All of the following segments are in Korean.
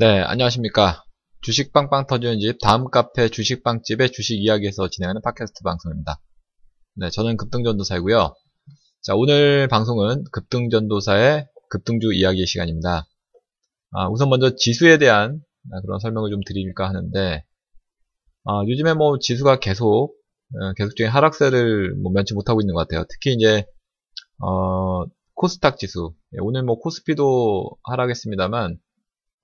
네, 안녕하십니까. 주식 빵빵 터지는 집, 다음 카페 주식 빵집의 주식 이야기에서 진행하는 팟캐스트 방송입니다. 네, 저는 급등전도사이고요. 자, 오늘 방송은 급등전도사의 급등주 이야기 시간입니다. 아, 우선 먼저 지수에 대한 그런 설명을 좀 드릴까 하는데, 아, 요즘에 뭐 지수가 계속, 어, 계속적인 하락세를 뭐 면치 못하고 있는 것 같아요. 특히 이제, 어, 코스닥 지수. 예, 오늘 뭐 코스피도 하락했습니다만,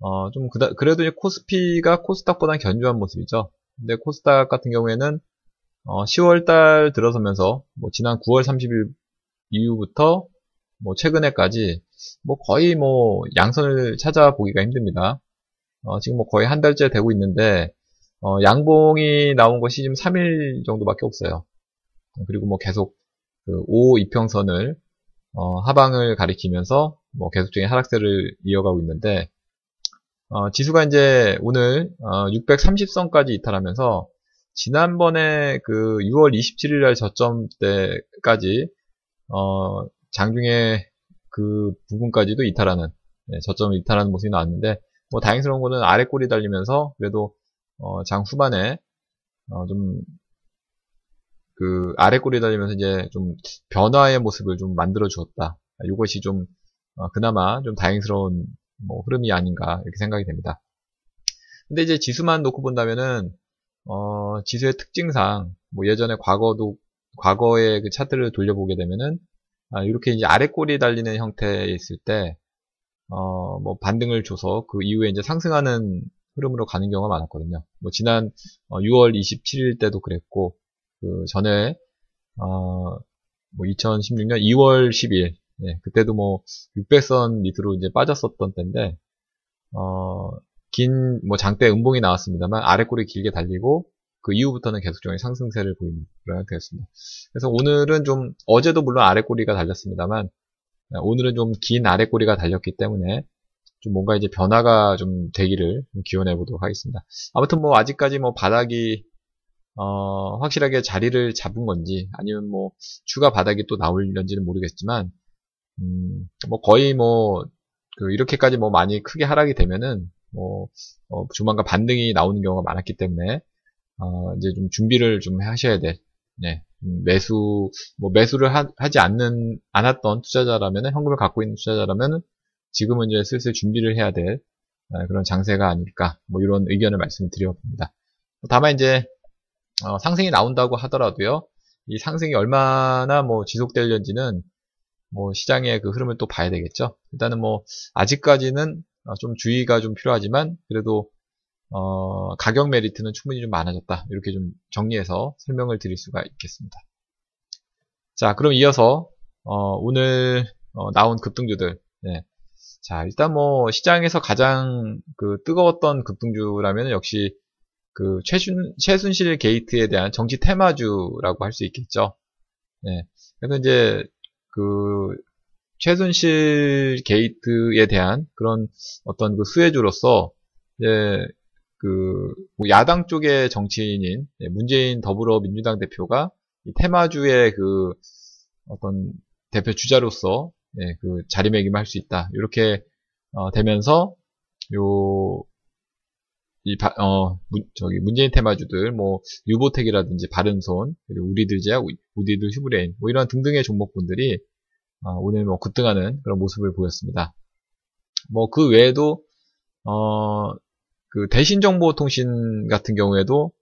어, 좀 그다, 그래도 이제 코스피가 코스닥보다는 견조한 모습이죠. 근데 코스닥 같은 경우에는 어, 10월 달 들어서면서 뭐 지난 9월 30일 이후부터 뭐 최근에까지 뭐 거의 뭐 양선을 찾아보기가 힘듭니다. 어, 지금 뭐 거의 한 달째 되고 있는데 어, 양봉이 나온 것이 지금 3일 정도밖에 없어요. 그리고 뭐 계속 그 5 이평선을 어, 하방을 가리키면서 뭐 계속적인 하락세를 이어가고 있는데 어, 지수가 이제 오늘 어, 630선까지 이탈하면서 지난번에 그 6월 27일 날 저점 때까지 어, 장중에 그 부분까지도 이탈하는 네, 저점 이탈하는 모습이 나왔는데 뭐 다행스러운 거는 아래 꼬리 달리면서 그래도 어, 장 후반에 어, 좀 그 아래 꼬리 달리면서 이제 좀 변화의 모습을 좀 만들어 주었다. 이것이 좀 어, 그나마 좀 다행스러운 뭐 흐름이 아닌가 이렇게 생각이 됩니다. 근데 이제 지수만 놓고 본다면은 어, 지수의 특징상 뭐 예전에 과거도 과거의 그 차트를 돌려보게 되면은 아, 이렇게 이제 아래 꼬리 달리는 형태에 있을 때 어, 뭐 반등을 줘서 그 이후에 이제 상승하는 흐름으로 가는 경우가 많았거든요. 뭐 지난 어, 6월 27일 때도 그랬고 그 전에 어, 뭐 2016년 2월 10일 네, 그때도 뭐 600선 밑으로 이제 빠졌었던 때인데 어, 긴 뭐 장대 음봉이 나왔습니다만 아래 꼬리 길게 달리고 그 이후부터는 계속적인 상승세를 보이는 그런 형태였습니다. 그래서 오늘은 좀 어제도 물론 아래 꼬리가 달렸습니다만 네, 오늘은 좀 긴 아래 꼬리가 달렸기 때문에 좀 뭔가 이제 변화가 좀 되기를 기원해 보도록 하겠습니다. 아무튼 뭐 아직까지 뭐 바닥이 어, 확실하게 자리를 잡은 건지 아니면 뭐 추가 바닥이 또 나올는지는 모르겠지만 음, 뭐 거의 뭐, 그 이렇게까지 뭐 많이 크게 하락이 되면은, 뭐, 어, 조만간 반등이 나오는 경우가 많았기 때문에, 어, 이제 좀 준비를 좀 하셔야 될, 네, 매수, 뭐 매수를 하, 지 않는, 않았던 투자자라면은, 현금을 갖고 있는 투자자라면은, 지금은 이제 슬슬 준비를 해야 될, 어, 그런 장세가 아닐까, 뭐 이런 의견을 말씀을 드려봅니다. 다만 이제, 어, 상승이 나온다고 하더라도요, 이 상승이 얼마나 뭐 지속될는지는 뭐 시장의 그 흐름을 또 봐야 되겠죠. 일단은 뭐 아직까지는 어, 좀 주의가 좀 필요하지만 그래도 어, 가격 메리트는 충분히 좀 많아졌다. 이렇게 좀 정리해서 설명을 드릴 수가 있겠습니다. 자, 그럼 이어서 어, 오늘 어, 나온 급등주들. 네. 자, 일단 뭐 시장에서 가장 그 뜨거웠던 급등주라면 역시 그 최순, 최순실 게이트에 대한 정치 테마주라고 할 수 있겠죠. 네. 그래서 이제 그 최순실 게이트에 대한 그런 어떤 그 수혜주로서 이제 그뭐 야당 쪽의 정치인인 예, 문재인 더불어민주당 대표가 테마주의 그 어떤 대표 주자로서 예, 그 자리매김을 할수 있다. 이렇게 어, 되면서 요 이, 바, 어, 문, 저기, 문재인 테마주들, 뭐, 유보텍이라든지, 바른손, 그리고 우리들 제약, 우리들 휴브레인, 뭐, 이런 등등의 종목분들이, 어, 오늘 뭐, 급등하는 그런 모습을 보였습니다. 뭐, 그 외에도, 어, 그, 대신 정보통신 같은 경우에도,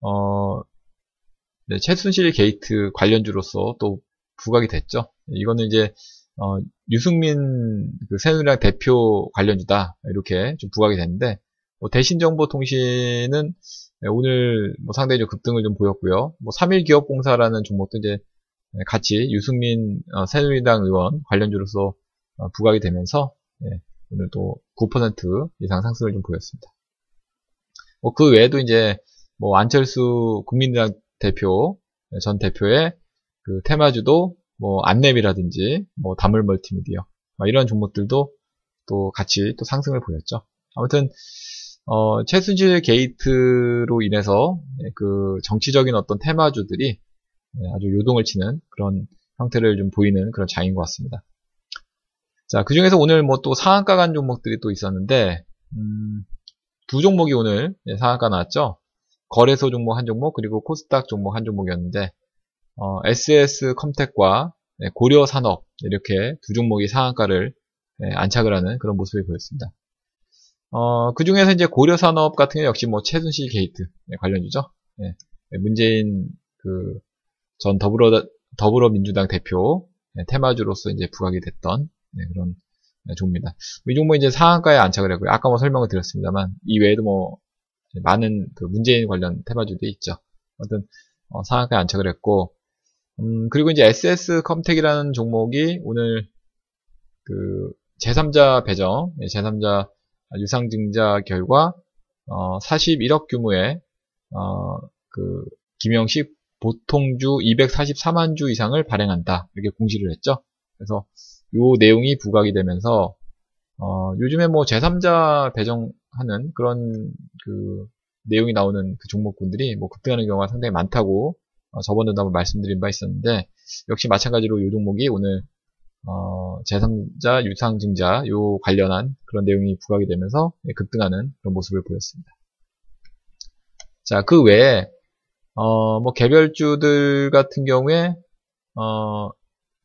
어, 네, 최순실 게이트 관련주로서 또 부각이 됐죠. 이거는 이제, 어, 유승민 그 새누리당 대표 관련주다. 이렇게 좀 부각이 됐는데, 뭐 대신정보통신은 오늘 뭐 상당히 좀 급등을 좀 보였고요. 뭐 3일기업공사라는 종목도 이제 같이 유승민 어, 새누리당 의원 관련주로서 어, 부각이 되면서 예, 오늘 또 9% 이상 상승을 좀 보였습니다. 뭐 그 외에도 이제 뭐 안철수 국민당 대표 예, 전 대표의 그 테마주도 뭐 안랩이라든지 뭐 다물 멀티미디어 뭐 이런 종목들도 또 같이 또 상승을 보였죠. 아무튼 어, 최순실 게이트로 인해서 예, 그 정치적인 어떤 테마주들이 예, 아주 요동을 치는 그런 형태를 좀 보이는 그런 장인 것 같습니다. 자, 그 중에서 오늘 뭐 또 상한가 간 종목들이 또 있었는데, 음, 두 종목이 오늘 예, 상한가 나왔죠. 거래소 종목 한 종목 그리고 코스닥 종목 한 종목이었는데 어, SS 컴텍과 예, 고려 산업 이렇게 두 종목이 상한가를 예, 안착을 하는 그런 모습을 보였습니다. 어, 그 중에서 이제 고려산업 같은 경우 역시 뭐 최순실 게이트 관련주죠. 문재인 그 전 더불어 더불어민주당 대표 테마주로서 이제 부각이 됐던 그런 종입니다. 이 종목 이제 상한가에 안착을 했고요. 아까 뭐 설명을 드렸습니다만 이 외에도 뭐 많은 그 문재인 관련 테마주도 있죠. 아무튼 어, 상한가에 안착을 했고 음, 그리고 이제 SS 컴텍이라는 종목이 오늘 그 제3자 배정, 예, 제3자 유상증자 결과 어, 41억 규모의 어, 그 김영식 보통주 244만 주 이상을 발행한다 이렇게 공시를 했죠. 그래서 요 내용이 부각이 되면서 어, 요즘에 뭐 제3자 배정하는 그런 그 내용이 나오는 그 종목군들이 뭐 급등하는 경우가 상당히 많다고 어, 저번에도 한번 말씀드린 바 있었는데 역시 마찬가지로 이 종목이 오늘 어, 제3자 유상증자 요 관련한 그런 내용이 부각이 되면서 급등하는 그런 모습을 보였습니다. 자, 그 외에 어, 뭐 개별주들 같은 경우에 어,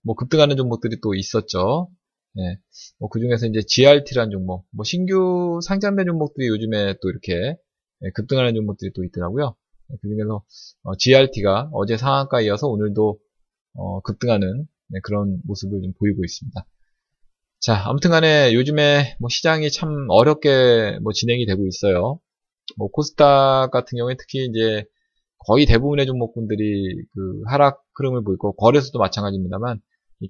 뭐 급등하는 종목들이 또 있었죠. 네. 뭐그 중에서 이제 GRT라는 종목, 뭐 신규 상장된 종목들이 요즘에 또 이렇게 네, 급등하는 종목들이 또 있더라고요. 네, 그 중에서 어, GRT가 어제 상한가 이어서 오늘도 어, 급등하는 네, 그런 모습을 좀 보이고 있습니다. 자, 아무튼 간에 요즘에 뭐 시장이 참 어렵게 뭐 진행이 되고 있어요. 뭐 코스닥 같은 경우에 특히 이제 거의 대부분의 종목군들이 그 하락 흐름을 보이고 거래소도 마찬가지입니다만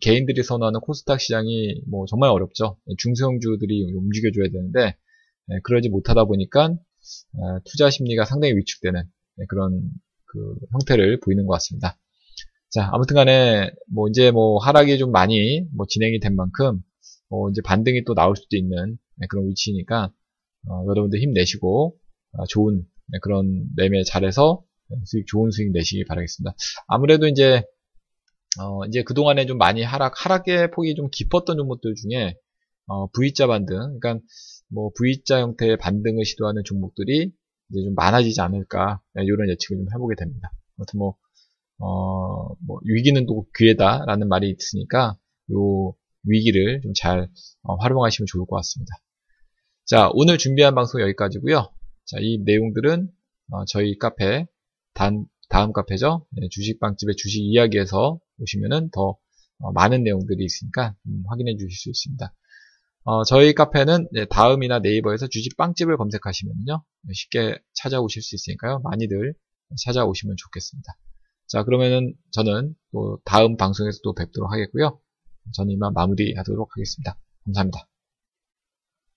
개인들이 선호하는 코스닥 시장이 뭐 정말 어렵죠. 중소형주들이 움직여줘야 되는데 예, 그러지 못하다 보니까 아, 투자 심리가 상당히 위축되는 예, 그런 그 형태를 보이는 것 같습니다. 자, 아무튼 간에 뭐 이제 뭐 하락이 좀 많이 뭐 진행이 된 만큼 뭐 이제 반등이 또 나올 수도 있는 예, 그런 위치니까 어, 여러분들 힘내시고 어, 좋은 그런 매매 잘해서 수익 좋은 수익 내시기 바라겠습니다. 아무래도 이제 어, 이제 그동안에 좀 많이 하락, 하락의 폭이 좀 깊었던 종목들 중에, 어, V자 반등, 그러니까 뭐 V자 형태의 반등을 시도하는 종목들이 이제 좀 많아지지 않을까, 이런 예측을 좀 해보게 됩니다. 아무튼 뭐, 어, 뭐, 위기는 또 기회다라는 말이 있으니까, 요 위기를 좀잘 어, 활용하시면 좋을 것 같습니다. 자, 오늘 준비한 방송 여기까지고요 자, 이 내용들은 어, 저희 카페 단, 다음 카페죠. 네, 주식빵집의 주식 이야기에서 보시면은 더 어, 많은 내용들이 있으니까 음, 확인해 주실 수 있습니다. 어, 저희 카페는 네, 다음이나 네이버에서 주식빵집을 검색하시면요. 네, 쉽게 찾아오실 수 있으니까요. 많이들 찾아오시면 좋겠습니다. 자, 그러면은 저는 또 다음 방송에서 또 뵙도록 하겠고요. 저는 이만 마무리하도록 하겠습니다. 감사합니다.